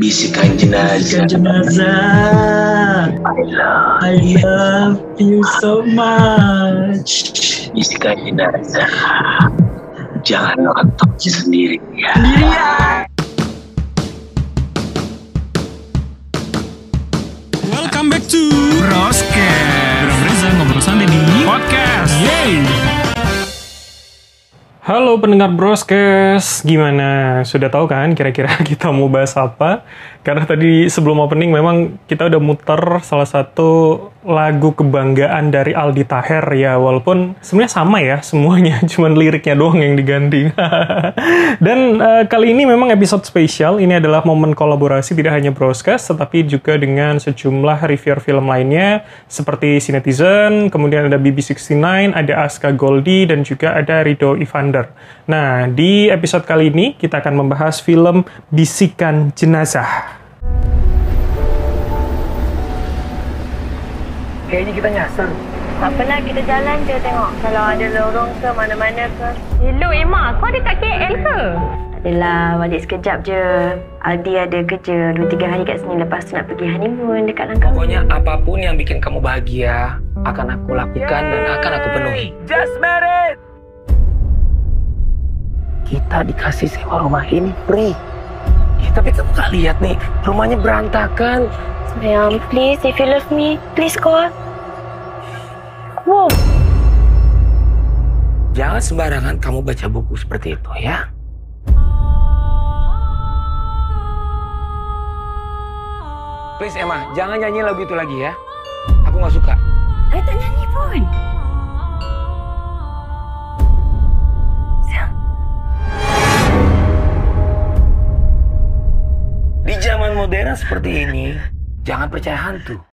Bisikan jenazah. Bisikan jenazah. I love. I love you so much. Bisikan jenazah. Jangan nonton sendiri ya. Sendirian. Welcome back to Broscast Bro Reza ngobrol santai di podcast Yeay Halo pendengar Broskes, gimana? Sudah tahu kan kira-kira kita mau bahas apa? Karena tadi sebelum opening memang kita udah muter salah satu lagu kebanggaan dari Aldi Taher ya, walaupun sebenarnya sama ya semuanya, cuman liriknya doang yang diganti. Dan uh, kali ini memang episode spesial, ini adalah momen kolaborasi tidak hanya Broskes, tetapi juga dengan sejumlah reviewer film lainnya seperti Cinetizen, kemudian ada BB69, ada Aska Goldie, dan juga ada Rido Ivander. Nah, di episode kali ini kita akan membahas film Bisikan Jenazah. Kayaknya kita nyasar. Tak apalah kita jalan je tengok kalau ada lorong ke mana-mana ke. Hello Emma, kau dekat KL ke? Adalah balik sekejap je. Aldi ada kerja 2-3 hari kat sini lepas tu nak pergi honeymoon dekat Langkawi. Pokoknya apapun yang bikin kamu bahagia akan aku lakukan dan akan aku penuhi. Just married! Kita dikasih sewa rumah ini free. Ya, tapi kamu gak lihat nih, rumahnya berantakan. Sayang, please if you love me, please call. Wow. Jangan sembarangan kamu baca buku seperti itu ya. Please Emma, jangan nyanyi lagu itu lagi ya. Aku nggak suka. Saya tak nyanyi pun. Zaman modern seperti ini, jangan percaya hantu.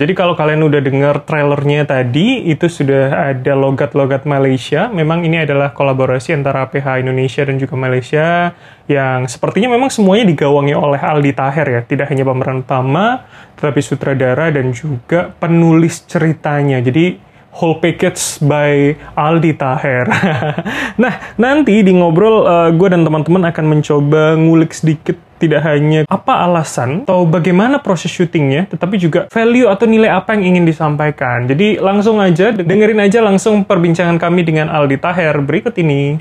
Jadi kalau kalian udah dengar trailernya tadi, itu sudah ada logat-logat Malaysia. Memang ini adalah kolaborasi antara PH Indonesia dan juga Malaysia yang sepertinya memang semuanya digawangi oleh Aldi Taher ya. Tidak hanya pemeran utama, tetapi sutradara dan juga penulis ceritanya. Jadi whole package by Aldi Taher. nah, nanti di ngobrol gue dan teman-teman akan mencoba ngulik sedikit tidak hanya apa alasan atau bagaimana proses syutingnya, tetapi juga value atau nilai apa yang ingin disampaikan. Jadi langsung aja dengerin aja langsung perbincangan kami dengan Aldi Taher berikut ini.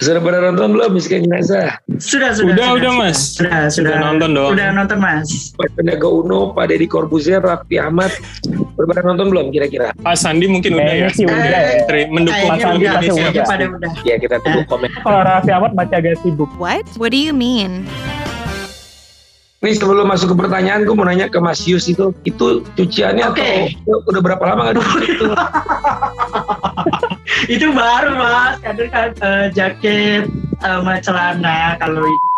Sudah pada nonton belum Miskin Jenazah? Sudah, sudah. Udah, udah, Mas. Sudah, sudah. Sudah nonton dong. Sudah nonton, Mas. Pak Pendaga Uno, Pak Deddy Corbuzier, Raffi Ahmad. Pada nonton belum kira-kira? Pak Sandi mungkin udah ya. Sih udah ya. Mendukung Kayaknya Sandi udah, Indonesia. pasti. pada udah. Ya kita tunggu komen. Kalau Raffi Ahmad masih agak sibuk. What? What do you mean? Nih sebelum masuk ke pertanyaan, gue mau nanya ke Mas Yus itu, itu cuciannya Oke. atau udah berapa lama nggak dulu itu? Itu baru, Mas. Kadang kan eh, jaket sama celana kalau itu.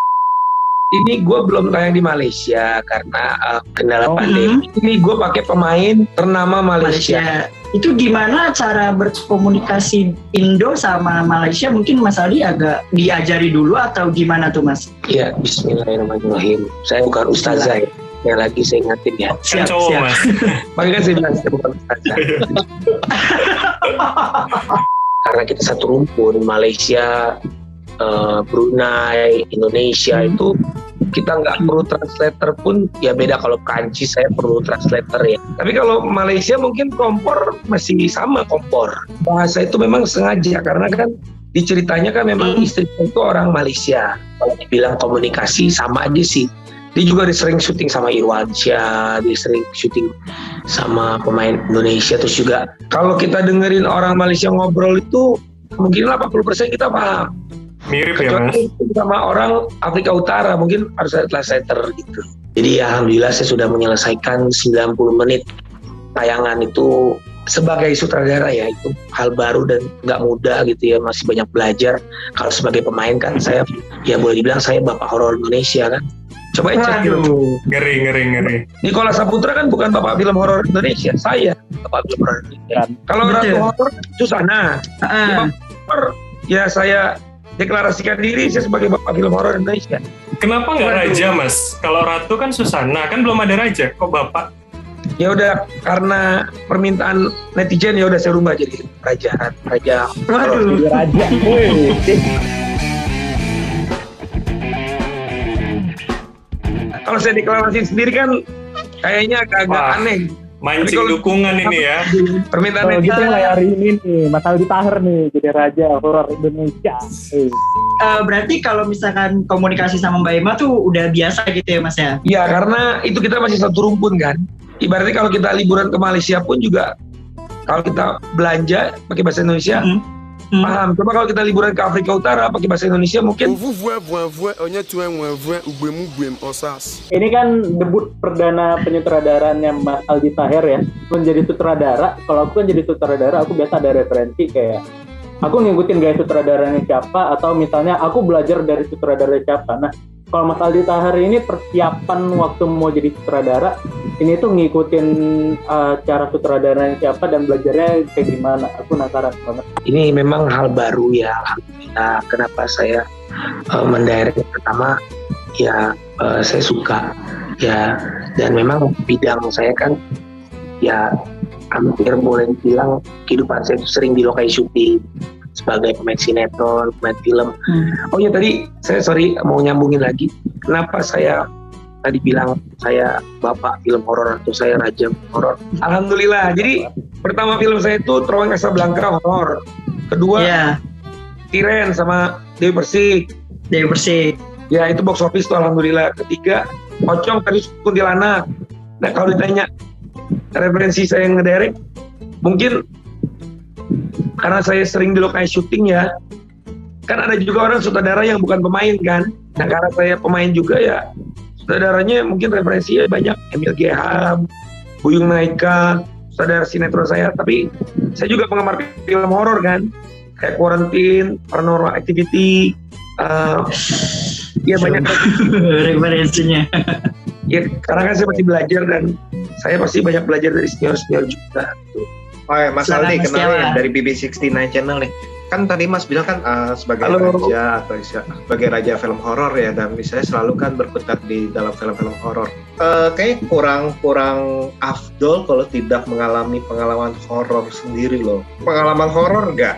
Ini gue belum tayang di Malaysia karena eh, kendala Oh. pandemi. Ini gue pakai pemain ternama Malaysia. Malaysia. Itu gimana cara berkomunikasi Indo sama Malaysia? Mungkin Mas Aldi agak diajari dulu atau gimana tuh Mas? Iya, Bismillahirrahmanirrahim. Saya bukan ustazah ya. Sekali lagi saya ingatin ya. Siap, Cowok, siap. Mas. Makanya kan saya bilang saya bukan ustazah. Karena kita satu rumpun, Malaysia, eh, Brunei, Indonesia itu kita nggak perlu translator pun ya beda kalau Prancis saya perlu translator ya. Tapi kalau Malaysia mungkin kompor masih sama kompor. Bahasa itu memang sengaja karena kan diceritanya kan memang istri itu orang Malaysia. Kalau dibilang komunikasi sama aja sih. Dia juga dia sering syuting sama Irwansyah dia sering syuting sama pemain Indonesia. Terus juga kalau kita dengerin orang Malaysia ngobrol itu mungkin 80% kita paham Mirip ya mas. kecuali sama orang Afrika Utara mungkin harus ada translator gitu. Jadi alhamdulillah saya sudah menyelesaikan 90 menit tayangan itu sebagai sutradara ya. Itu hal baru dan nggak mudah gitu ya. Masih banyak belajar. Kalau sebagai pemain kan saya ya boleh dibilang saya bapak horor Indonesia kan. Coba cek film Waduh. Ngeri, ngeri, ngeri. Nikola Saputra kan bukan bapak film horor Indonesia. Saya bapak film horor Indonesia. Kan. kalau ratu horor Susana. Ah, horor ya saya deklarasikan diri saya sebagai bapak film horor Indonesia Kenapa nggak raja mas? Kalau ratu kan Susana, kan belum ada raja. Kok bapak? ya udah karena permintaan netizen ya udah saya rubah jadi raja raja. Jadi raja. Kalau saya deklarasi sendiri kan kayaknya agak-agak Wah. aneh Mancing Tapi kalau- dukungan ini ya. permintaan Kalau gitu mulai hari ini nih, Mas Aldi Taher nih jadi raja horor Indonesia. Eh, Eh, berarti kalau misalkan komunikasi sama Mbak Emma tuh udah biasa gitu ya Mas ya? ya karena itu kita masih satu rumpun kan ibaratnya kalau kita liburan ke Malaysia pun juga kalau kita belanja pakai bahasa Indonesia Hmm. Hmm. paham coba kalau kita liburan ke Afrika Utara pakai bahasa Indonesia mungkin. Ini kan debut perdana penyutradaraannya Mas Aldi Taher ya. Menjadi sutradara, kalau aku kan jadi sutradara, aku biasa ada referensi kayak aku ngikutin gaya sutradaranya siapa atau misalnya aku belajar dari sutradara siapa. Nah, kalau Mas Aldi Taher ini persiapan waktu mau jadi sutradara, ini tuh ngikutin uh, cara sutradaranya siapa dan belajarnya kayak gimana. Aku penasaran banget. ini memang hal baru ya alhamdulillah kenapa saya uh, mendirect pertama ya eh, saya suka ya dan memang bidang saya kan ya hampir boleh dibilang kehidupan saya itu sering di lokasi syuting sebagai pemain sinetron, pemain film. Hmm. Oh ya tadi saya sorry mau nyambungin lagi. Kenapa saya tadi bilang saya bapak film horor atau saya raja horor? Alhamdulillah. Jadi pertama film saya itu Terowongan Casablanca horor. Kedua Iya, Tiren sama Dewi Persik. Dewi Persik. Ya itu box office tuh alhamdulillah. Ketiga Pocong tadi Kuntilanak. Nah kalau ditanya referensi saya ngederek, mungkin karena saya sering di lokasi syuting ya, kan ada juga orang sutradara yang bukan pemain kan. Nah karena saya pemain juga ya, sutradaranya mungkin referensinya banyak. Emil G. Buyung Naika, sutradara sinetron saya. Tapi saya juga penggemar film horor kan, kayak Quarantine, Paranormal Activity, eh, ya banyak referensinya. ya karena kan saya masih belajar dan saya pasti banyak belajar dari senior-senior juga. Oh ya, Mas Aldi, kenalin Tiawan. dari BB69 Channel nih. Kan tadi Mas bilang kan eh, sebagai Halo. raja atau sebagai raja film horor ya dan misalnya selalu kan berkutat di dalam film-film horor. Eh kayak kurang kurang afdol kalau tidak mengalami pengalaman horor sendiri loh. Pengalaman horor nggak?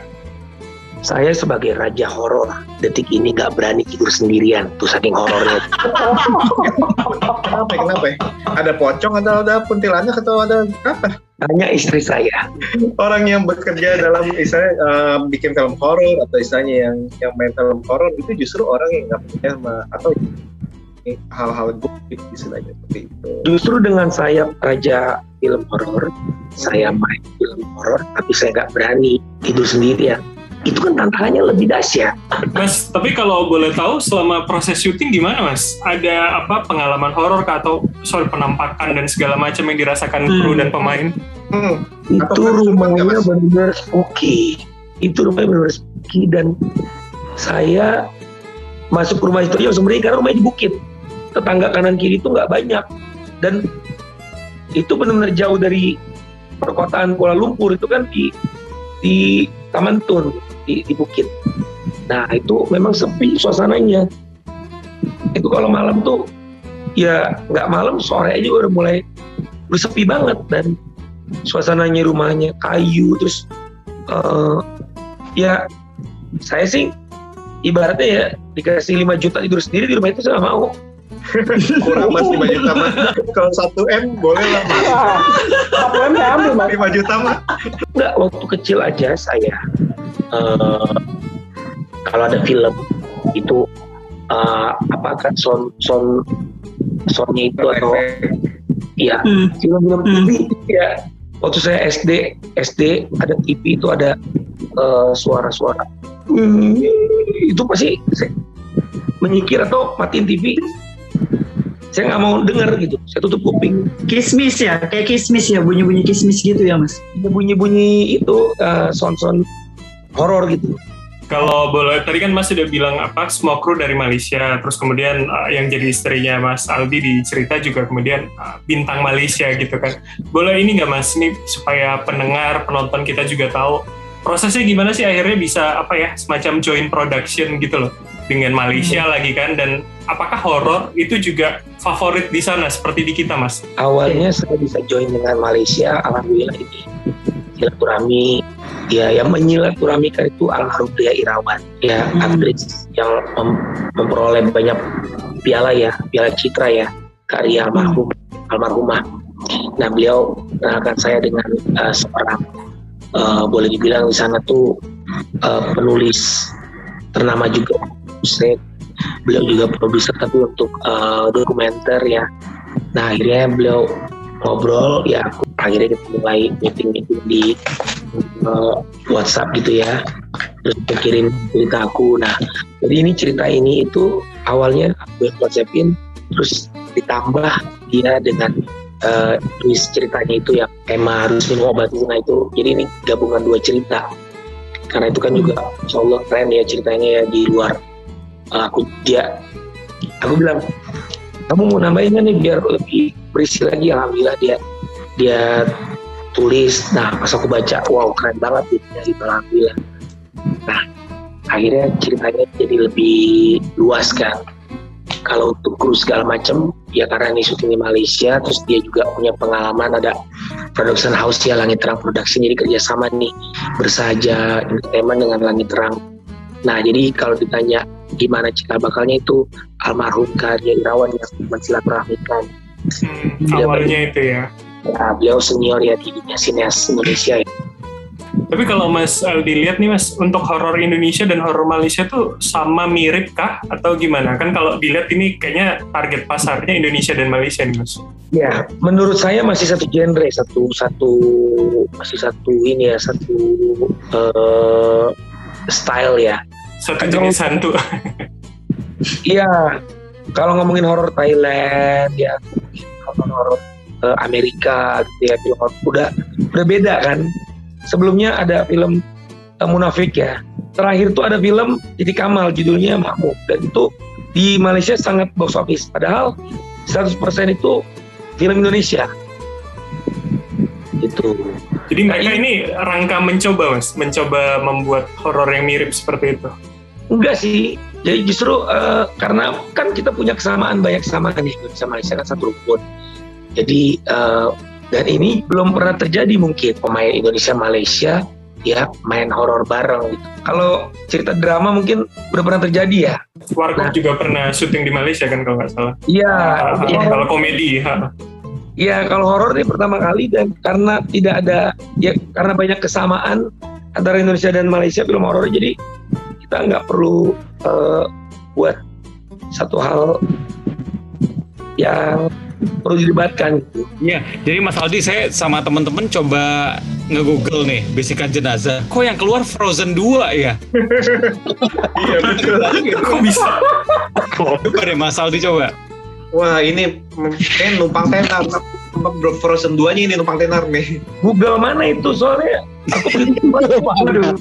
Saya sebagai raja horor detik ini gak berani tidur sendirian tuh saking horornya. Kenapa? Kenapa? ya? Ada pocong atau ada kuntilanak atau ada apa? Tanya istri saya. Orang yang bekerja dalam misalnya eh, bikin film horor atau istilahnya yang yang main film horor itu justru orang yang nggak punya atau hal-hal goib istilahnya seperti itu. Justru dengan saya raja film horor, saya main film horor, tapi saya nggak berani tidur sendirian. Itu kan tantangannya lebih dahsyat. Mas, tapi kalau boleh tahu selama proses syuting gimana mas? Ada apa pengalaman horor kah atau soal penampakan dan segala macam yang dirasakan Hmm. kru dan pemain? Hmm. Itu rumahnya benar-benar spooky. Itu rumahnya benar-benar spooky dan saya masuk ke rumah itu ya sebenarnya karena rumahnya di bukit. Tetangga kanan kiri itu nggak banyak dan itu benar-benar jauh dari perkotaan Kuala Lumpur itu kan di di Taman Tun di, di bukit. Nah itu memang sepi suasananya. Itu kalau malam tuh ya nggak malam sore aja udah mulai udah sepi banget dan suasananya rumahnya kayu terus eh, ya saya sih ibaratnya ya dikasih 5 juta tidur sendiri di rumah itu saya mau kurang mas 5 juta mas. Kalau 1 m boleh lah mas. Satu M saya ambil mas. 5 juta mas. Enggak, waktu kecil aja saya eh, kalau ada film itu eh, apa kan sound sound soundnya itu atau ya Hmm. film-film Hmm. TV ya waktu saya SD SD ada TV itu ada eh, suara-suara. Hmm, itu pasti saya menyikir atau matiin TV saya nggak mau dengar gitu. Saya tutup kuping. Kismis ya, kayak kismis ya, bunyi-bunyi kismis gitu ya mas. bunyi-bunyi itu eh, sound-sound horor gitu. Kalau boleh, tadi kan Mas sudah bilang apa, semua kru dari Malaysia, terus kemudian uh, yang jadi istrinya Mas Aldi di cerita juga kemudian uh, bintang Malaysia gitu kan. Boleh ini nggak Mas, ini supaya pendengar, penonton kita juga tahu prosesnya gimana sih akhirnya bisa apa ya, semacam joint production gitu loh dengan Malaysia lagi kan, dan apakah horor itu juga favorit di sana seperti di kita Mas? awalnya saya bisa join dengan Malaysia alhamdulillah ini silaturahmi. Ya yang menyilaturahmikan itu almarhum Irawan. Ya Hmm. aktris yang mem- memperoleh banyak piala ya piala citra ya karya almarhum almarhumah. Nah beliau kenalkan saya dengan eh, seorang eh, boleh dibilang di sana tuh eh, penulis ternama juga saya beliau juga produser tapi untuk eh, dokumenter ya. Nah akhirnya beliau ngobrol ya aku akhirnya kita mulai meeting meeting di eh, WhatsApp gitu ya. Terus kirim cerita aku. Nah jadi ini cerita ini itu awalnya aku yang WhatsAppin terus ditambah dia dengan eh, tulis ceritanya itu yang Emma harus minum obat nah itu jadi ini gabungan dua cerita. Karena itu kan juga Insya Allah keren ya ceritanya ya di luar aku dia aku bilang kamu mau nambahin nggak nih biar lebih berisi lagi? Alhamdulillah dia dia tulis. Nah pas aku baca wow keren banget gitu alhamdulillah. Nah akhirnya ceritanya jadi lebih luas kan. Kalau untuk kru segala macam ya karena ini syuting di Malaysia terus dia juga punya pengalaman ada production house ya Langit Terang Production. Jadi kerjasama nih bersaja entertainment dengan Langit Terang nah jadi kalau ditanya gimana cikal bakalnya itu almarhum Karya Irawan yang mensilaturahmikan Hmm, Iya, awalnya itu ya. ya, beliau senior ya di dunia sineas Indonesia ya. Tapi kalau Mas Aldi lihat nih Mas, untuk horor Indonesia dan horor Malaysia tuh sama mirip kah atau gimana? Kan kalau dilihat ini kayaknya target pasarnya Indonesia dan Malaysia nih Mas. Ya, menurut saya masih satu genre, satu satu masih satu ini ya, satu eh, style ya. Satu jenis hantu. Iya, kalau ngomongin horor Thailand ya, horor eh, Amerika gitu ya, film horor udah udah beda kan. Sebelumnya ada film eh, Munafik ya. Terakhir tuh ada film Titi Kamal judulnya Makmum dan itu di Malaysia sangat box office. Padahal 100% itu film Indonesia. Itu. Jadi mereka ini rangka mencoba Mas, mencoba membuat horor yang mirip seperti itu. Enggak sih. Jadi justru eh, karena kan kita punya kesamaan banyak kesamaan nih Indonesia Malaysia kan satu rumpun. Jadi eh, dan ini belum pernah terjadi mungkin pemain Indonesia Malaysia ya main horor bareng gitu. Kalau cerita drama mungkin udah pernah terjadi ya. Warkop Nah. juga pernah syuting di Malaysia kan kalau nggak salah. Iya. Ah, iya. kalau komedi. ha. Iya, kalau horor ini pertama kali dan karena tidak ada ya karena banyak kesamaan antara Indonesia dan Malaysia film horor jadi kita nggak perlu eh, buat satu hal yang perlu didebatkan gitu. Iya, jadi Mas Aldi saya sama teman-teman coba nge-google nih bisikan jenazah. Kok yang keluar Frozen 2 ya? Iya betul. Kok bisa? Coba deh Mas Aldi coba. Wah ini kayak numpang tenar. Bro Frozen 2 nya ini numpang tenar nih. Google mana itu soalnya aku belum Waduh.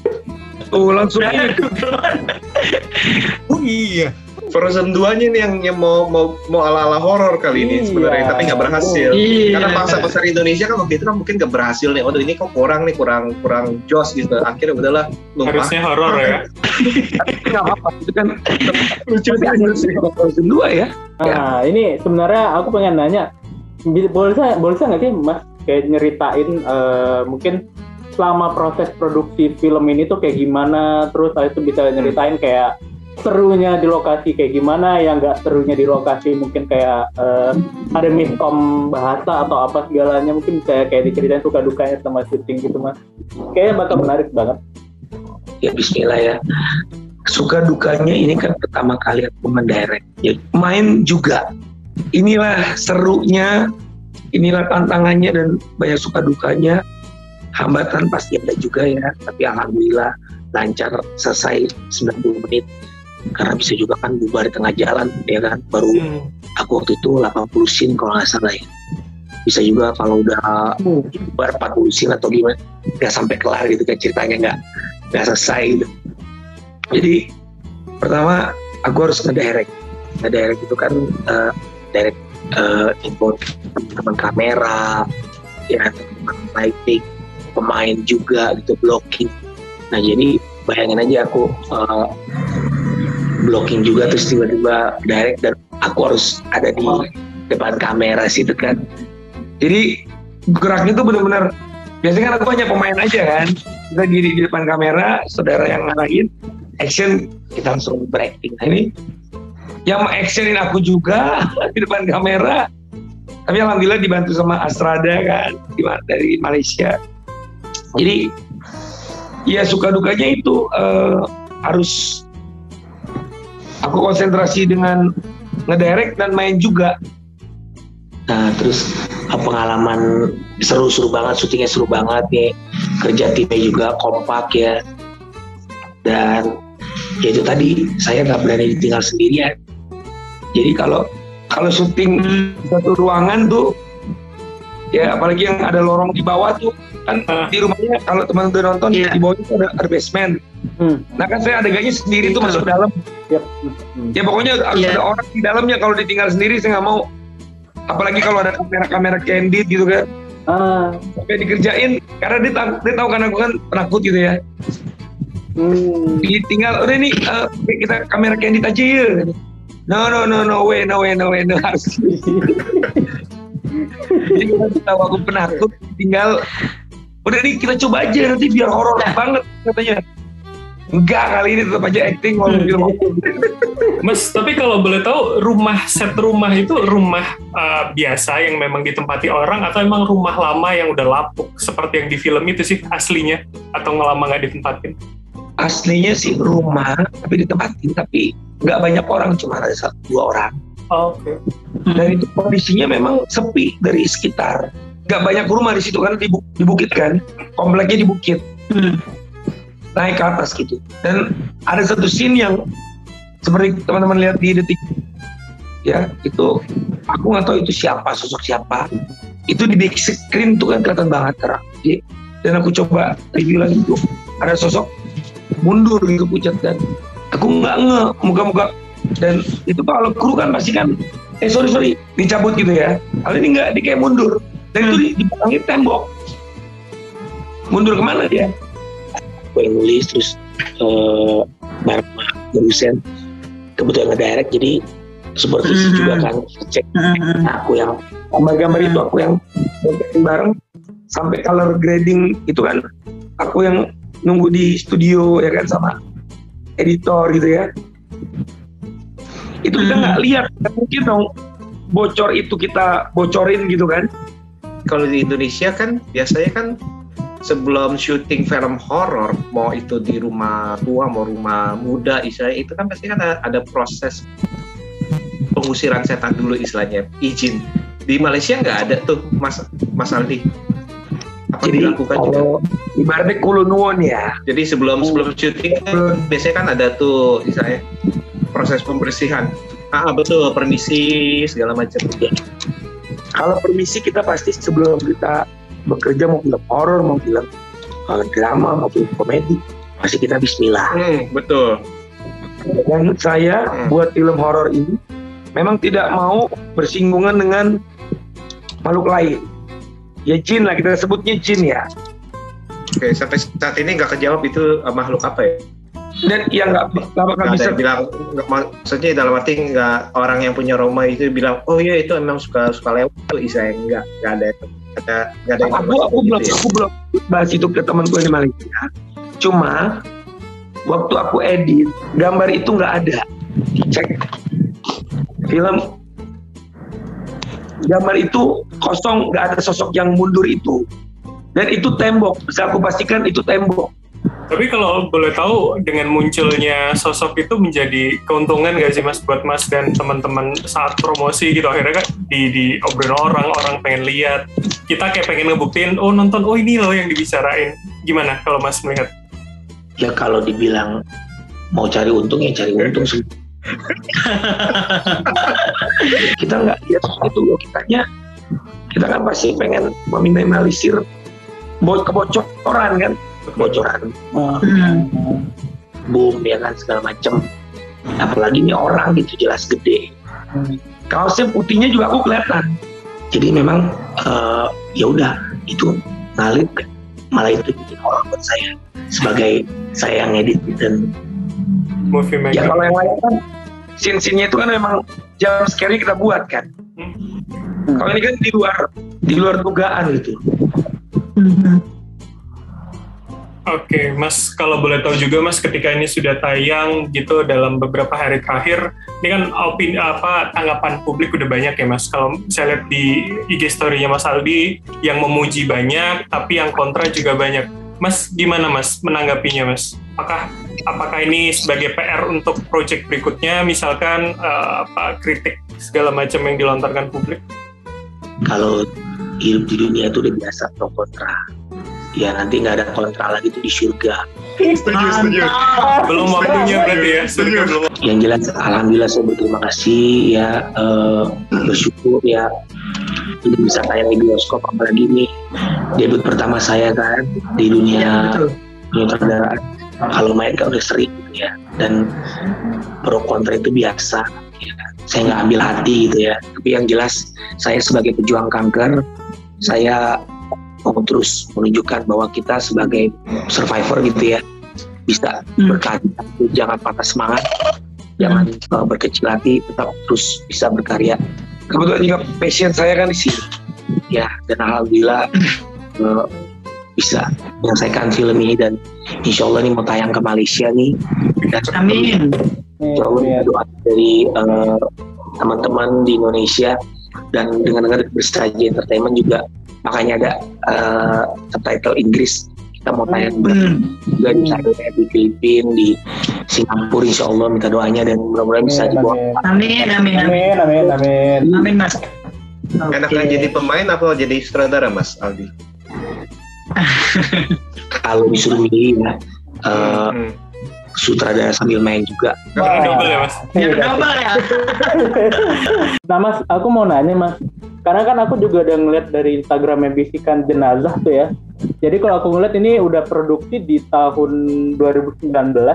Tuh langsung ini Oh iya. Frozen 2 nya nih yang, yang mau mau mau ala-ala horor kali ini Iya. sebenarnya tapi nggak berhasil. Iya. Karena bangsa besar Indonesia kan waktu itu kan mungkin nggak berhasil nih. Waduh ini kok kurang nih kurang kurang jos gitu. Akhirnya udahlah numpang. Harusnya horor ya. nggak apa itu kan lucu Frozen 2 ya. Nah, ini sebenarnya aku pengen nanya, boleh saya boleh saya nggak sih Mas kayak nyeritain eh, mungkin selama proses produksi film ini tuh kayak gimana, terus saya itu bisa nyeritain kayak serunya di lokasi kayak gimana, yang nggak serunya di lokasi mungkin kayak eh, ada miskom bahasa atau apa segalanya. Mungkin bisa kayak diceritain suka dukanya sama syuting gitu Mas. Kayaknya bakal menarik banget. ya Bismillah ya. Suka dukanya ini kan pertama kali aku mendirect. Ya, main juga. Inilah serunya inilah tantangannya dan banyak suka dukanya hambatan pasti ada juga ya tapi alhamdulillah lancar selesai 90 menit. Karena bisa juga kan bubar di tengah jalan ya kan? Baru Hmm. aku waktu itu 80 scene kalau nggak salah ya. Bisa juga kalau udah bubar 40 scene atau gimana nggak sampai kelar gitu kan ceritanya nggak nggak selesai gitu. Jadi pertama aku harus ngedirect. Ngedirect itu kan eh, direct eh, info teman-teman kamera ya teman lighting pemain juga gitu blocking. Nah jadi bayangin aja aku eh, blocking juga terus tiba-tiba direct dan aku harus ada di depan kamera situ kan. Jadi geraknya tuh bener-bener biasanya kan aku hanya pemain aja kan. Kita di, di depan kamera saudara yang ngarahin action kita langsung berakting nah ini yang actionin aku juga di depan kamera. Tapi alhamdulillah dibantu sama Astrada kan dari Malaysia jadi ya suka dukanya itu eh, harus aku konsentrasi dengan ngedirect dan main juga. Nah terus pengalaman seru-seru banget syutingnya seru banget nih kerja timnya juga kompak ya. Dan ya itu tadi saya nggak berani ditinggal sendirian. Jadi kalau kalau syuting satu ruangan tuh ya apalagi yang ada lorong di bawah tuh kan di rumahnya kalau teman udah nonton Iya. di bawah itu ada, ada basement Hmm. nah kan saya adegannya sendiri tuh masuk dalam Yap. Hmm. ya pokoknya harus Iya. ada orang di dalamnya kalau ditinggal sendiri saya nggak mau apalagi kalau ada kamera-kamera candid gitu kan Ah. sampai dikerjain karena dia, tahu- dia tahu kan aku kan penakut gitu ya Hmm. tinggal udah nih eh, kita kamera candid aja ya no no no no way no way no way no harus jadi tahu aku penakut tinggal udah nih kita coba aja nanti biar horor banget katanya enggak kali ini tetap aja acting kalau film horor. Mas, tapi kalau boleh tahu rumah set rumah itu rumah uh, biasa yang memang ditempati orang atau emang rumah lama yang udah lapuk seperti yang di film itu sih aslinya atau ngelama nggak ditempatin? aslinya sih rumah tapi ditempatin tapi nggak banyak orang cuma ada satu dua orang Oh, Oke. dan itu kondisinya memang. sepi dari sekitar. Nggak banyak rumah di situ kan di, bu- di bukit kan? Kompleknya di bukit. Hmm. naik ke atas gitu. Dan ada satu scene yang seperti teman-teman lihat di detik ya itu aku nggak tahu itu siapa sosok siapa. Itu di big screen tuh kan kelihatan banget terang Jadi, dan aku coba review lagi tuh. Ada sosok mundur gitu pucat dan aku nggak nge muka-muka dan itu kalau kru kan pasti kan eh sorry sorry dicabut gitu ya. Kali ini nggak dia kayak mundur. Dan itu di, di tembok. Mundur ke mana dia? Yang nulis terus eh bareng sama produsen kebetulan ngedirect jadi supervisi Mhm. juga kan cek Hmm. aku yang gambar-gambar itu aku yang bareng sampai color grading itu kan. Aku yang nunggu di studio ya kan sama editor gitu ya itu kita Hmm. nggak lihat. Mungkin dong bocor itu kita bocorin gitu kan. Kalau di Indonesia kan biasanya kan sebelum syuting film horor mau itu di rumah tua mau rumah muda istilahnya itu kan pasti kan ada, ada proses pengusiran setan dulu istilahnya. Izin. Di Malaysia nggak ada tuh Mas Mas Aldi. Apa jadi dilakukan juga? kalau ibaratnya kulunuon ya. Jadi sebelum sebelum syuting kan biasanya kan ada tuh istilahnya proses pembersihan. Ah betul permisi segala macam. Kalau permisi kita pasti sebelum kita bekerja mau film horor mau film uh, drama mau film komedi pasti kita Bismillah. Hmm, betul. Dan saya Hmm. buat film horor ini memang tidak mau bersinggungan dengan makhluk lain. Ya jin lah kita sebutnya jin ya. Oke sampai saat ini nggak kejawab itu uh, makhluk apa ya dan yang nggak bakal bisa yang bilang nggak maksudnya dalam arti nggak orang yang punya rumah itu bilang oh iya itu emang suka suka lewat tuh Isa. Nggak nggak ada ada nggak ada aku aku belum gitu ya. aku belum bahas itu ke temanku di Malaysia. Cuma waktu aku edit gambar itu nggak ada. Cek. Film. Gambar itu kosong nggak ada sosok yang mundur itu. Dan itu tembok. Bisa aku pastikan itu tembok Tapi kalau boleh tahu dengan munculnya sosok itu menjadi keuntungan gak sih mas buat mas dan teman-teman saat promosi gitu? Akhirnya kan di di obrolin orang orang pengen lihat. Kita kayak pengen ngebuktiin oh nonton oh ini loh yang dibicarain. Gimana kalau mas melihat? Ya kalau dibilang mau cari untung ya cari untung sih. kita nggak lihat itu loh. Kitanya kita kan pasti pengen meminimalisir bo- kebocoran kan kebocoran. Boom ya kan segala macem. Apalagi ini orang gitu jelas gede. Kaosnya putihnya juga aku kelihatan. Jadi memang eh, ya udah itu ngalir malah itu bikin orang buat saya. Sebagai saya yang edit dan Movie ya maker. kalau yang lain kan scene-scene-nya itu kan memang jam scary kita buat kan? Kalau ini kan di luar di luar dugaan gitu Oke, Mas, kalau boleh tahu juga, Mas, ketika ini sudah tayang gitu dalam beberapa hari terakhir, ini kan opini apa tanggapan publik udah banyak ya, Mas. Kalau saya lihat di IG story-nya Mas Aldi, yang memuji banyak, tapi yang kontra juga banyak. Mas, gimana, Mas, menanggapinya, Mas? Apakah apakah ini sebagai PR untuk project berikutnya, misalkan eh, apa kritik segala macam yang dilontarkan publik? kalau hidup di dunia itu udah biasa pro kontra ya nanti nggak ada kontra lagi tuh di surga. Setuju, setuju. Belum waktunya berarti ya. Setuju. Belum yang jelas alhamdulillah saya berterima kasih ya eh, bersyukur ya. Ini bisa tayang di bioskop apalagi ini debut pertama saya kan di dunia betul. penyutradaraan. Kalau main kan udah sering gitu ya. Dan pro kontra itu biasa ya. saya nggak ambil hati gitu ya. Tapi yang jelas saya sebagai pejuang kanker saya mau terus menunjukkan bahwa kita sebagai survivor gitu ya bisa Hmm. berkarya. Jangan patah semangat. Jangan uh, berkecil hati tetap terus bisa berkarya. Kebetulan juga passion saya kan di sini. Ya dan alhamdulillah uh, bisa menyelesaikan film ini dan insya Allah ini mau tayang ke Malaysia nih. Dan amin. insya Allah doa dari uh, teman-teman di Indonesia dan dengan dengar bersaja entertainment juga makanya ada uh, subtitle Inggris kita mau tayang Hmm. juga di sana di Filipina di Singapura insya Allah minta doanya dan mudah-mudahan bisa dibawa amin amin amin Amin, amin, amin. amin mas Enaknya Oke. jadi pemain apa jadi sutradara Mas Aldi? kalau disuruh milih ya uh, Hmm. sutradara sambil main juga double ya, Mas. Biar double ya Nah mas, aku mau nanya mas, karena kan aku juga udah ngeliat dari Instagramnya bisikan jenazah tuh ya. Jadi kalau aku ngeliat ini udah produksi di tahun 2019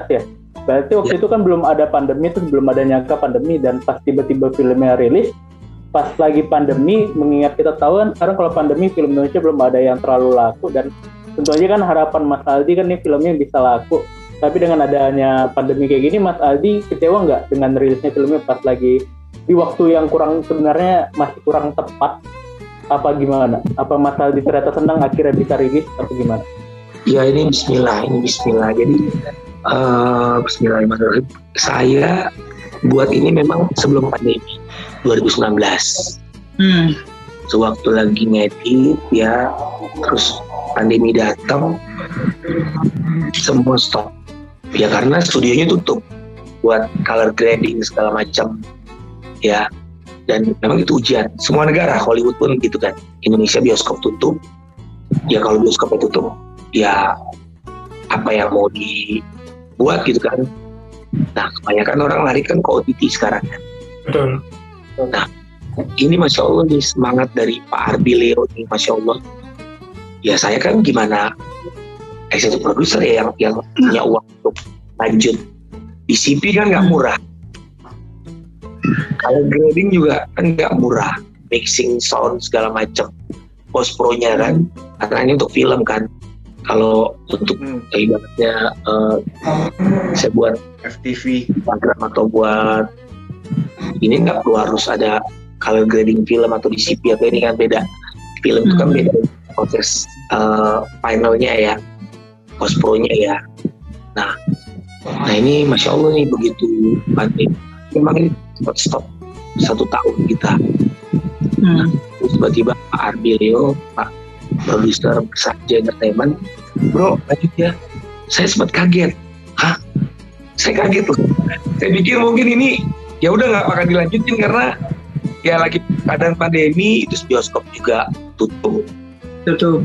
ya. Berarti waktu Ya. itu kan belum ada pandemi, terus belum ada nyangka pandemi dan pas tiba-tiba filmnya rilis, pas lagi pandemi, mengingat kita tahu kan sekarang kalau pandemi film Indonesia belum ada yang terlalu laku dan tentu aja kan harapan Mas Aldi kan nih filmnya bisa laku. Tapi dengan adanya pandemi kayak gini, Mas Aldi kecewa nggak dengan rilisnya filmnya pas lagi di waktu yang kurang sebenarnya masih kurang tepat? Apa gimana? Apa Mas Aldi ternyata senang akhirnya bisa rilis atau gimana? ya ini Bismillah ini Bismillah jadi eh Bismillahirrahmanirrahim saya buat ini memang sebelum pandemi 2019 hmm. sewaktu lagi ngedit ya terus pandemi datang semua stop ya karena studionya tutup buat color grading segala macam ya. Dan memang itu ujian. Semua negara Hollywood pun gitu kan. Indonesia bioskop tutup. Ya kalau bioskopnya tutup ya apa yang mau dibuat gitu kan. Nah kebanyakan orang lari kan ke OTT sekarang kan. Betul. ini masya Allah nih semangat dari Pak Arbi Leo nih masya Allah. Ya saya kan gimana executive producer ya yang yang punya uang untuk lanjut. DCP kan nggak murah kalau grading juga kan nggak murah. Mixing sound segala macam post pro nya kan. Karena ini untuk film kan. Kalau untuk Hmm. ibaratnya eh, saya buat FTV. Instagram atau buat ini nggak perlu harus ada color grading film atau DCP atau ini kan beda. Film itu kan Hmm. beda proses uh, finalnya ya. Post pro nya ya. Nah nah ini masya allah nih begitu pandemi memang stop satu tahun kita. Hmm. terus tiba-tiba Pak Arbi Leo Pak produser Sakja Entertainment bro lanjut ya. Saya sempat kaget. Hah? Saya kaget loh. Saya pikir mungkin ini ya udah nggak akan dilanjutin karena ya lagi keadaan pandemi terus bioskop juga tutup. Tutup.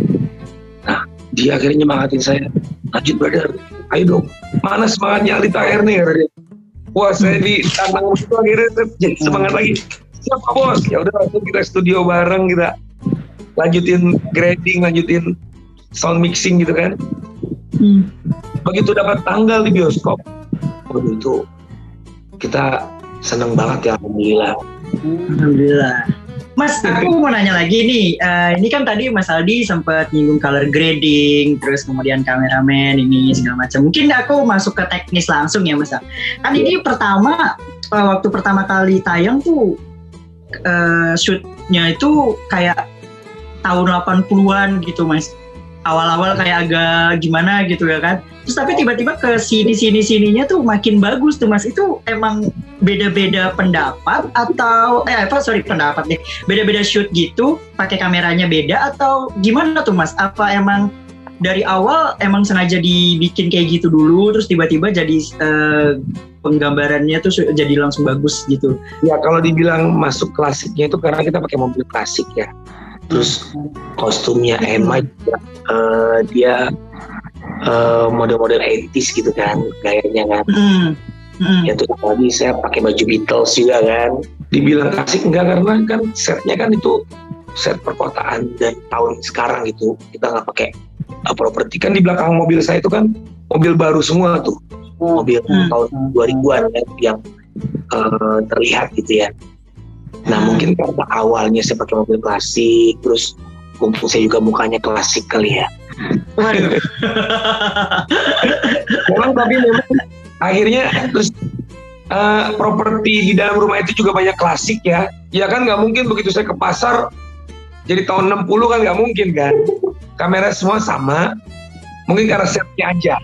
Dia akhirnya nyemangatin saya. Lanjut brother. Ayo dong. Mana semangatnya kata dia wah saya di tantang itu akhirnya jadi semangat lagi. Siap Pak bos. Ya udah langsung kita studio bareng kita lanjutin grading lanjutin sound mixing gitu kan. Hmm. begitu dapat tanggal di bioskop. Waduh itu kita seneng banget ya alhamdulillah. Alhamdulillah. Mas, aku mau nanya lagi nih. Eh, ini kan tadi Mas Aldi sempat nyinggung color grading, terus kemudian kameramen ini segala macam. Mungkin aku masuk ke teknis langsung ya Mas. Kan ini pertama eh, waktu pertama kali tayang tuh eh, shootnya itu kayak tahun 80-an gitu Mas. Awal-awal kayak agak gimana gitu ya kan. Terus tapi tiba-tiba ke sini sini sininya tuh makin bagus tuh Mas. Itu emang beda-beda pendapat atau eh apa sorry pendapat nih. Beda-beda shoot gitu pakai kameranya beda atau gimana tuh mas? Apa emang dari awal emang sengaja dibikin kayak gitu dulu terus tiba-tiba jadi eh, penggambarannya tuh jadi langsung bagus gitu? Ya kalau dibilang masuk klasiknya itu karena kita pakai mobil klasik ya. Terus kostumnya Emma juga, eh, dia eh, model-model 80s gitu kan gayanya kan Hmm. Hmm. ya terus tadi saya pakai baju Beatles juga kan dibilang klasik enggak karena kan setnya kan itu set perkotaan dan tahun sekarang gitu kita nggak pakai uh, properti kan di belakang mobil saya itu kan mobil baru semua tuh mobil Hmm. tahun 2000-an kan yang uh, terlihat gitu ya nah Hmm. mungkin karena awalnya saya pakai mobil klasik terus mumpung saya juga mukanya klasik kali ya. Waduh. memang tapi memang akhirnya terus eh, properti di dalam rumah itu juga banyak klasik ya. Ya kan nggak mungkin begitu saya ke pasar jadi tahun 60 kan nggak mungkin kan. Kamera semua sama. Mungkin karena setnya aja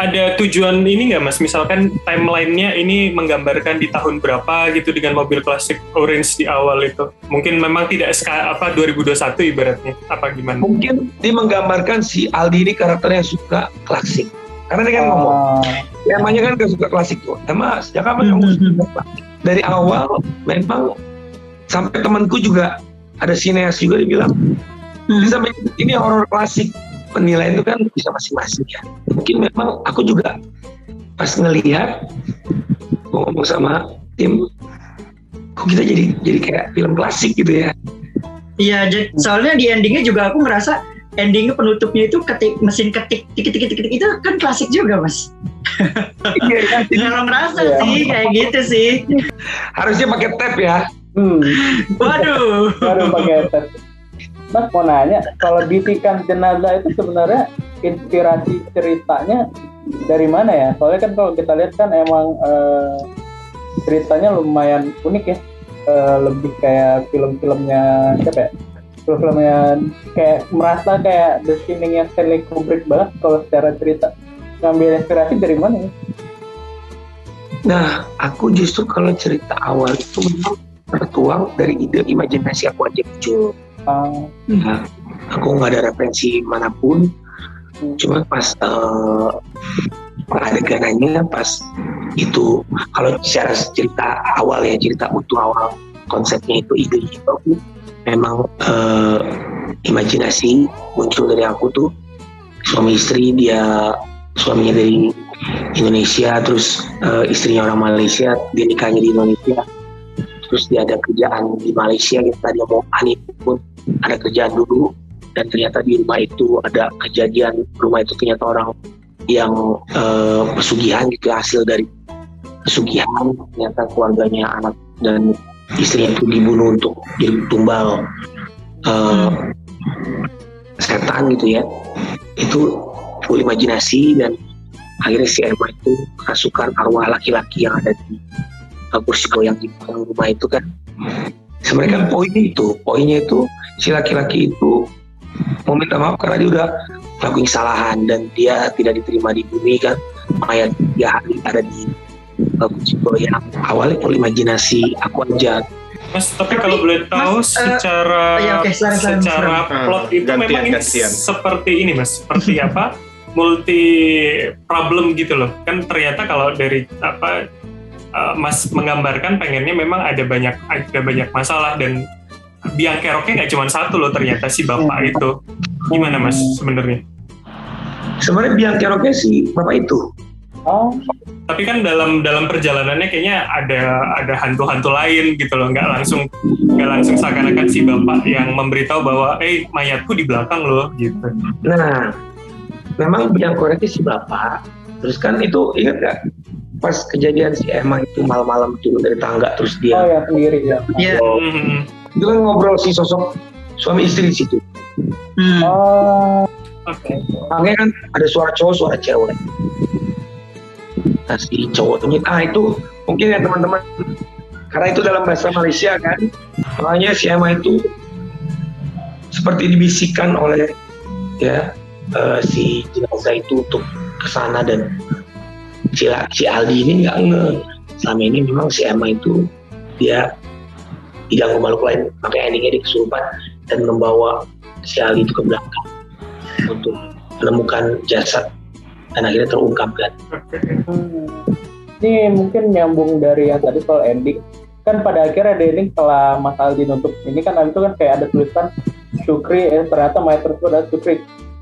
ada tujuan ini nggak mas? Misalkan timelinenya ini menggambarkan di tahun berapa gitu dengan mobil klasik orange di awal itu. Mungkin memang tidak ska, apa 2021 ibaratnya apa gimana? mungkin dia menggambarkan si Aldi ini karakternya suka klasik karena dia kan ngomong Ah, emangnya kan gak suka klasik tuh emang sejak kapan kamu suka klasik dari awal memang sampai temanku juga ada sineas juga dia bilang Hmm. bisa main- ini horor klasik penilaian itu kan bisa masing-masing ya mungkin memang aku juga pas ngelihat ngomong sama tim kok kita jadi jadi kayak film klasik gitu ya Iya, jadi- soalnya di endingnya juga aku ngerasa endingnya penutupnya itu ketik mesin ketik tik tik tik tik itu kan klasik juga mas. iya kan Kalau ngerasa Iya. sih kayak gitu sih. harusnya pakai tab ya hmm, Waduh. baru pakai tes. Mas mau nanya, kalau bisikan jenazah itu sebenarnya inspirasi ceritanya dari mana ya? Soalnya kan kalau kita lihat kan emang eh, ceritanya lumayan unik ya. Eh, lebih kayak film-filmnya siapa ya? Film-filmnya kayak merasa kayak The Shining-nya Stanley Kubrick banget kalau secara cerita. Ngambil inspirasi dari mana ya? Nah, aku justru kalau cerita awal itu memang tertuang dari ide imajinasi aku aja muncul. Ah, Nah, aku nggak ada referensi mana pun. Hmm. Cuma pas uh, adeganannya pas itu kalau secara cerita awal ya cerita utuh awal konsepnya itu ide itu aku memang eh, imajinasi muncul dari aku tuh. Suami istri dia suaminya dari Indonesia terus eh, istrinya orang Malaysia dia nikahnya di Indonesia. Terus dia ada kerjaan di Malaysia kita dia mau honeymoon ada kerjaan dulu dan ternyata di rumah itu ada kejadian rumah itu ternyata orang yang eh, pesugihan gitu hasil dari pesugihan ternyata keluarganya anak dan istrinya itu dibunuh untuk jadi tumbal eh, setan gitu ya. Itu full imajinasi dan akhirnya si Emma itu kerasukan arwah laki-laki yang ada di uh, kursi goyang di rumah itu kan sebenarnya kan poinnya itu poinnya itu si laki-laki itu mau minta maaf karena dia udah melakukan kesalahan dan dia tidak diterima di bumi kan mayat tiga hari ada di uh, kursi goyang awalnya full imajinasi aku aja Mas, tapi Tapi, kalau boleh tahu Mas, eh, secara iya, oke, silakan, silakan, secara silakan. plot itu Gantian, memang ini gantian. seperti ini, Mas. Seperti apa? multi problem gitu loh. Kan ternyata kalau dari apa uh, Mas menggambarkan pengennya memang ada banyak ada banyak masalah dan biang keroknya nggak cuma satu loh ternyata si bapak itu. Gimana Mas sebenarnya? Sebenarnya biang keroknya si bapak itu. Oh, Tapi kan dalam dalam perjalanannya kayaknya ada ada hantu-hantu lain gitu loh, nggak langsung nggak langsung seakan-akan si bapak yang memberitahu bahwa eh mayatku di belakang loh gitu. Nah, memang biang keroknya si bapak. Terus kan itu ingat nggak pas kejadian si Emma itu malam-malam turun dari tangga terus oh dia ya sendiri ya. Iya. Hmm, itu kan ngobrol si sosok suami istri di situ. Hmm. Oh, Oke. Makanya kan ada suara cowok, suara cewek. Nah si cowoknya, ah itu mungkin ya teman-teman, karena itu dalam bahasa Malaysia kan, makanya si Emma itu seperti dibisikkan oleh ya eh, si jenazah itu untuk ke sana dan si, si Aldi ini nggak nge. Selama ini memang si Emma itu dia diganggu makhluk lain, makanya endingnya dia kesurupan dan membawa si Aldi itu ke belakang untuk menemukan jasad dan akhirnya terungkap kan. Hmm. Ini mungkin nyambung dari yang tadi soal ending. Kan pada akhirnya di ending setelah Mas Aldi nutup ini kan abis itu kan kayak ada tulisan Syukri, eh, ternyata mayat tersebut adalah Syukri.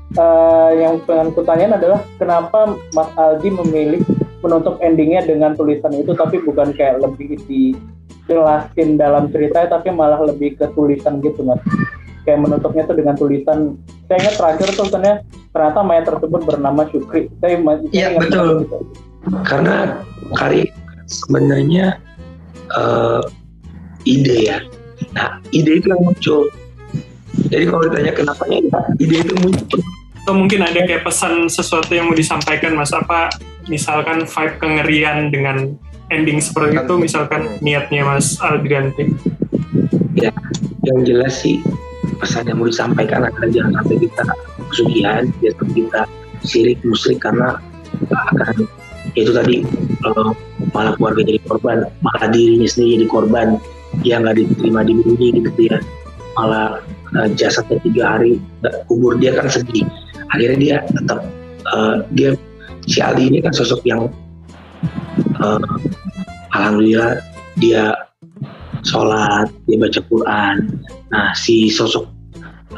Eh, yang pengen kutanyain adalah kenapa Mas Aldi memilih menutup endingnya dengan tulisan itu tapi bukan kayak lebih dijelasin dalam ceritanya tapi malah lebih ke tulisan gitu mas kayak menutupnya tuh dengan tulisan saya ingat terakhir tuh tulisannya ternyata mayat tersebut bernama Syukri saya ma- saya Iya, betul. gitu. Karena kali sebenarnya eh, ide ya. Nah ide itu yang muncul. Jadi kalau ditanya kenapanya, ya, ide itu muncul. Atau mungkin ada kayak pesan sesuatu yang mau disampaikan Mas apa misalkan vibe kengerian dengan ending seperti itu misalkan niatnya Mas Aldrianti. Yang jelas sih pesan yang mau disampaikan adalah jangan sampai kita kesugihan, jangan sampai kita sirik musyrik karena akan itu tadi eh, malah keluarga jadi korban, malah dirinya sendiri jadi korban yang nggak diterima di bumi gitu ya, malah eh, jasadnya tiga hari nggak kubur dia kan sedih. Akhirnya dia tetap eh, dia si Aldi ini kan sosok yang eh, alhamdulillah dia sholat, dia baca Quran. Nah si sosok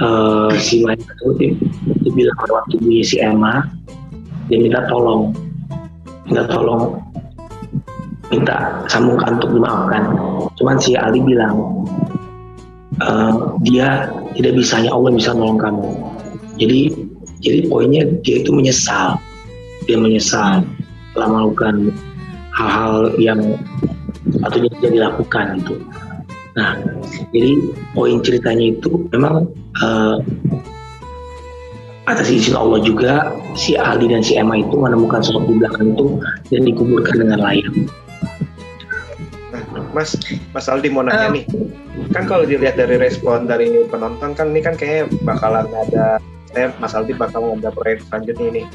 eh, si mayat tersebut dia, bilang waktu bunyi si Emma dia minta tolong. Minta tolong minta sambungkan untuk dimaafkan. Cuman si Ali bilang eh, dia tidak bisanya Allah bisa nolong kamu. Jadi jadi poinnya dia itu menyesal dia menyesal telah melakukan hal-hal yang sepatutnya tidak dilakukan gitu nah jadi poin ceritanya itu memang eh, atas izin Allah juga si Ali dan si Emma itu menemukan sosok di belakang itu dan dikuburkan dengan layak. Mas, Mas Aldi mau nanya Eh. nih. Kan kalau dilihat dari respon dari penonton kan ini kan kayaknya bakalan ada saya Mas Aldi bakal ada proyek selanjutnya nih.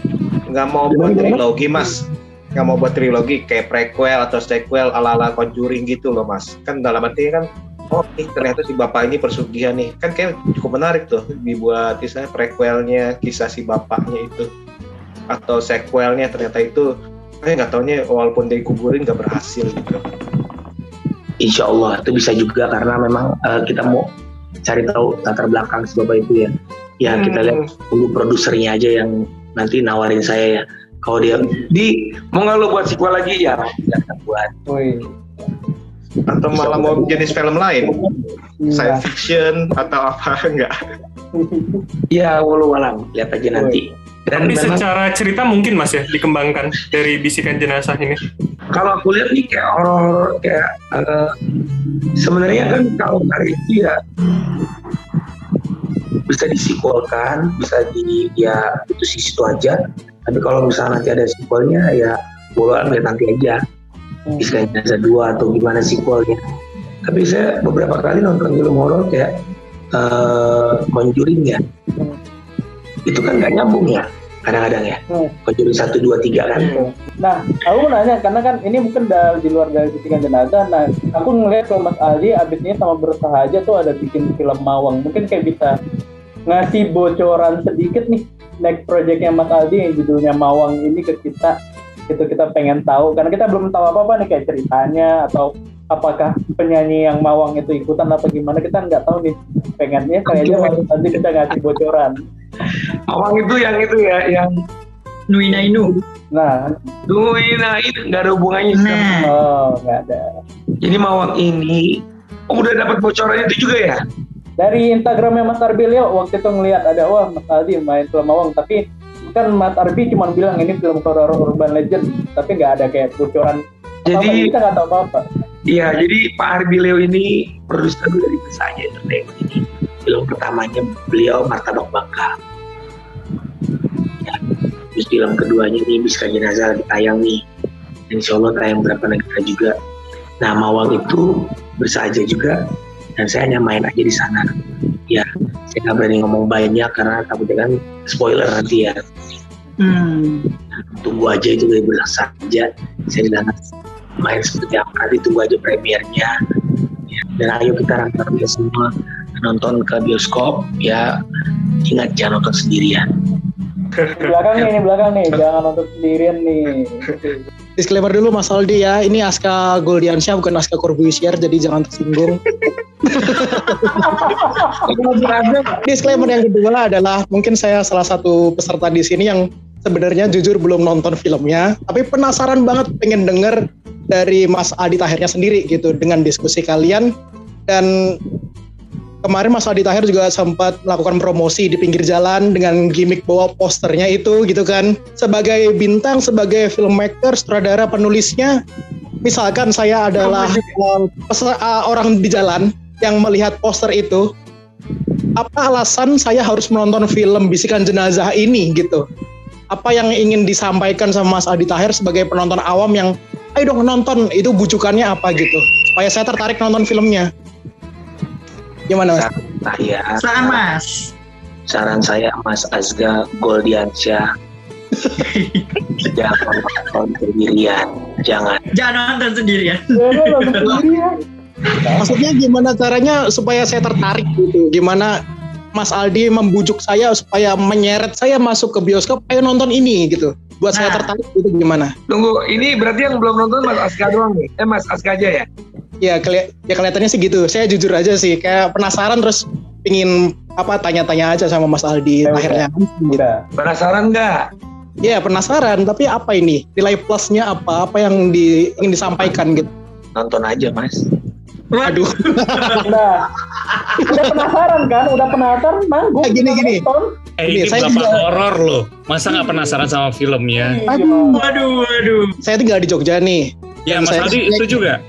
Nggak mau buat trilogi Mas. Nggak mau buat trilogi kayak prequel atau sequel ala-ala Conjuring gitu loh Mas. Kan dalam arti kan oh nih ternyata si bapak ini persugihan nih. Kan kayak cukup menarik tuh dibuat misalnya prequelnya kisah si bapaknya itu atau sequelnya ternyata itu saya nggak taunya walaupun dikuburin nggak berhasil gitu. Insya Allah itu bisa juga karena memang eh, kita mau cari tahu latar belakang si bapak itu ya. Ya kita lihat dulu produsernya aja yang nanti nawarin saya ya. Kalau dia di mau nggak lo buat sequel lagi ya buat. Wih, atau malah mau jenis film lain iya. science fiction atau apa enggak Ya walau alam lihat aja nanti. Dan Tapi memang secara cerita mungkin Mas ya dikembangkan dari bisikan jenazah ini. kalau aku lihat nih kayak horor kayak eh, sebenarnya kan kalau kali itu ya bisa disimpulkan bisa di ya itu sih situ aja. Tapi kalau misalnya nanti ada sequelnya ya boleh lihat nanti aja. Bisa jenazah dua atau gimana sequelnya tapi saya beberapa kali nonton film horor kayak eh Conjuring ya itu kan nggak nyambung ya kadang-kadang ya Hmm. Conjuring satu dua tiga kan Nah, aku mau nanya karena kan ini mungkin da- di luar dari bisikan jenazah. Nah, aku ngeliat kalau Mas Aldi abis ini sama berusaha aja tuh ada bikin film Mawang. Mungkin kayak bisa ngasih bocoran sedikit nih next projectnya Mas Aldi yang judulnya Mawang ini ke kita itu kita pengen tahu karena kita belum tahu apa apa nih kayak ceritanya atau apakah penyanyi yang Mawang itu ikutan atau gimana kita nggak tahu nih. Pengennya kayaknya Aldi kita ngasih bocoran. Mawang itu yang itu ya yang Nuina Inu. nah. Nui nah itu nggak ada hubungannya sama Nah, oh nggak ada. Jadi Mawang ini oh, udah dapat bocoran itu juga ya? dari Instagramnya Mas Arbilio waktu itu ngelihat ada wah Mas Aldi main film Mawang tapi kan Mas Arbi cuma bilang ini film horror urban legend tapi nggak ada kayak bocoran. Jadi- apa kita nggak tahu apa apa Iya, jadi Pak Arbi Leo ini produser dari Besanya Entertainment ini. Film pertamanya beliau Martabak Bangka. Ya, terus film keduanya ini Biska Jenazah lagi tayang nih. Insya Allah tayang berapa negara juga. Nah, Mawang itu bersaja juga dan saya hanya main aja di sana. Ya, saya nggak berani ngomong banyak karena takutnya kan spoiler nanti ya. hmm. tunggu aja itu dari saja saya bilang main seperti apa nanti tunggu aja premiernya. Ya, dan ayo kita rangkap semua nonton ke bioskop ya ingat jangan nonton sendirian. Di belakang nih ini belakang nih jangan nonton sendirian nih. Disclaimer dulu Mas Aldi ya, ini Aska Goldiansyah bukan Aska Corbusier, jadi jangan tersinggung. Disclaimer yang kedua adalah mungkin saya salah satu peserta di sini yang sebenarnya jujur belum nonton filmnya, tapi penasaran banget pengen denger dari Mas Adi Tahirnya sendiri gitu dengan diskusi kalian dan kemarin Mas Adi Tahir juga sempat melakukan promosi di pinggir jalan dengan gimmick bawa posternya itu gitu kan. Sebagai bintang, sebagai filmmaker, sutradara, penulisnya, misalkan saya adalah pesa- uh, orang di jalan yang melihat poster itu, apa alasan saya harus menonton film Bisikan Jenazah ini gitu? Apa yang ingin disampaikan sama Mas Adi Tahir sebagai penonton awam yang ayo dong nonton itu bujukannya apa gitu supaya saya tertarik nonton filmnya gimana mas? saran Mas. saran saya Mas Azga Goldiansyah jangan nonton sendirian jangan Jangan nonton sendirian. jangan nonton sendirian Maksudnya gimana caranya supaya saya tertarik gitu? Gimana Mas Aldi membujuk saya supaya menyeret saya masuk ke bioskop, ayo nonton ini gitu. Buat saya Nah. tertarik gitu gimana? tunggu ini berarti yang belum nonton Mas Aska doang nih eh Mas Aska aja ya Ya, keli ya kelihatannya sih gitu. Saya jujur aja sih, kayak penasaran terus pingin apa tanya-tanya aja sama Mas Aldi Ya akhirnya. Udah. penasaran nggak Ya penasaran, tapi apa ini? Nilai plusnya apa? Apa yang di, ingin disampaikan gitu? nonton aja Mas Aduh, Udah. Udah penasaran kan? Udah penasaran nanggung. Eh, gini, gini. Nonton. Eh Ini, ini saya juga- horor loh. Masa nggak penasaran sama filmnya? Iya. Waduh, waduh. saya tinggal di Jogja nih. Ya Mas saya- Aldi itu juga.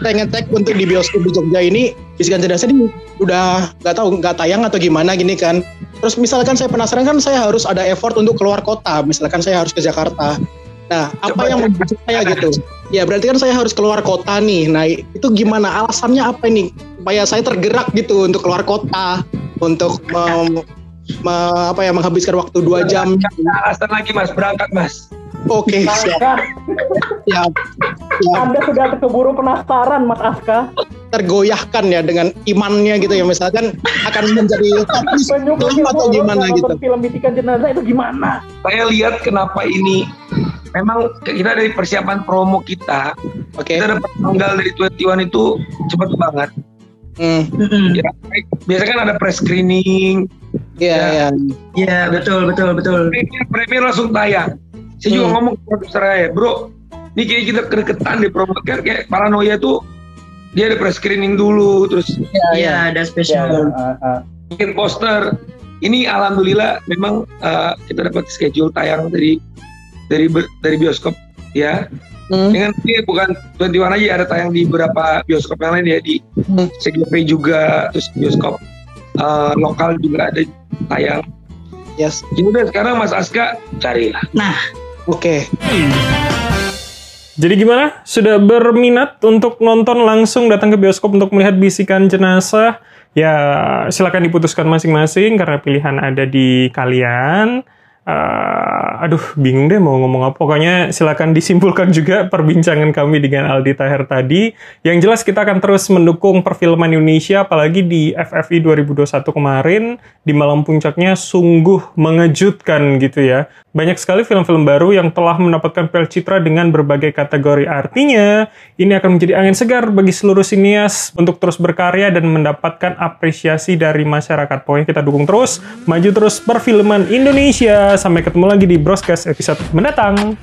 saya ngecek untuk di bioskop di Jogja ini bisikan jenazah ini udah nggak tahu nggak tayang atau gimana gini kan terus misalkan saya penasaran kan saya harus ada effort untuk keluar kota misalkan saya harus ke Jakarta nah apa Coba yang cek. membujuk saya gitu ya berarti kan saya harus keluar kota nih. Nah itu gimana? Alasannya apa ini? Supaya saya tergerak gitu untuk keluar kota untuk mem- me- apa ya menghabiskan waktu dua jam. alasan lagi Mas. Berangkat Mas. Oke siap. Aska, siap. Siap. Anda sudah keburu penasaran, Mas Aska. tergoyahkan ya dengan imannya gitu ya. Misalkan akan menjadi film atau gimana gitu. Film bisikan jenazah itu gimana? saya lihat kenapa ini memang kita dari persiapan promo kita oke kita dapat tanggal dari 21 itu cepat banget Mm-mm. ya biasanya kan ada press screening iya iya Iya, betul, betul, betul. premier, premier langsung tayang saya juga Hmm. ngomong ke produser saya bro ini kayaknya kita kedeketan di promo kan kayak paranoia tuh dia ada press screening dulu terus Iya, ada Ya, spesial. ah, ah. bikin poster ini alhamdulillah memang uh, kita dapat schedule tayang dari dari dari bioskop ya Hmm, dengan ini bukan 21 aja ada tayang di beberapa bioskop yang lain ya di Hmm. CGV juga terus bioskop uh, lokal juga ada tayang yes jadi udah sekarang Mas Aska carilah oke Jadi gimana? Sudah berminat untuk nonton langsung datang ke bioskop untuk melihat bisikan jenazah? Ya, silakan diputuskan masing-masing karena pilihan ada di kalian. Uh, aduh, bingung deh mau ngomong apa. Pokoknya silakan disimpulkan juga perbincangan kami dengan Aldi Taher tadi. Yang jelas kita akan terus mendukung perfilman Indonesia, apalagi di FFI 2021 kemarin, di malam puncaknya sungguh mengejutkan gitu ya. Banyak sekali film-film baru yang telah mendapatkan Piala Citra dengan berbagai kategori. Artinya, ini akan menjadi angin segar bagi seluruh sinias untuk terus berkarya dan mendapatkan apresiasi dari masyarakat. Pokoknya kita dukung terus, maju terus perfilman Indonesia. Sampai ketemu lagi di broadcast episode mendatang.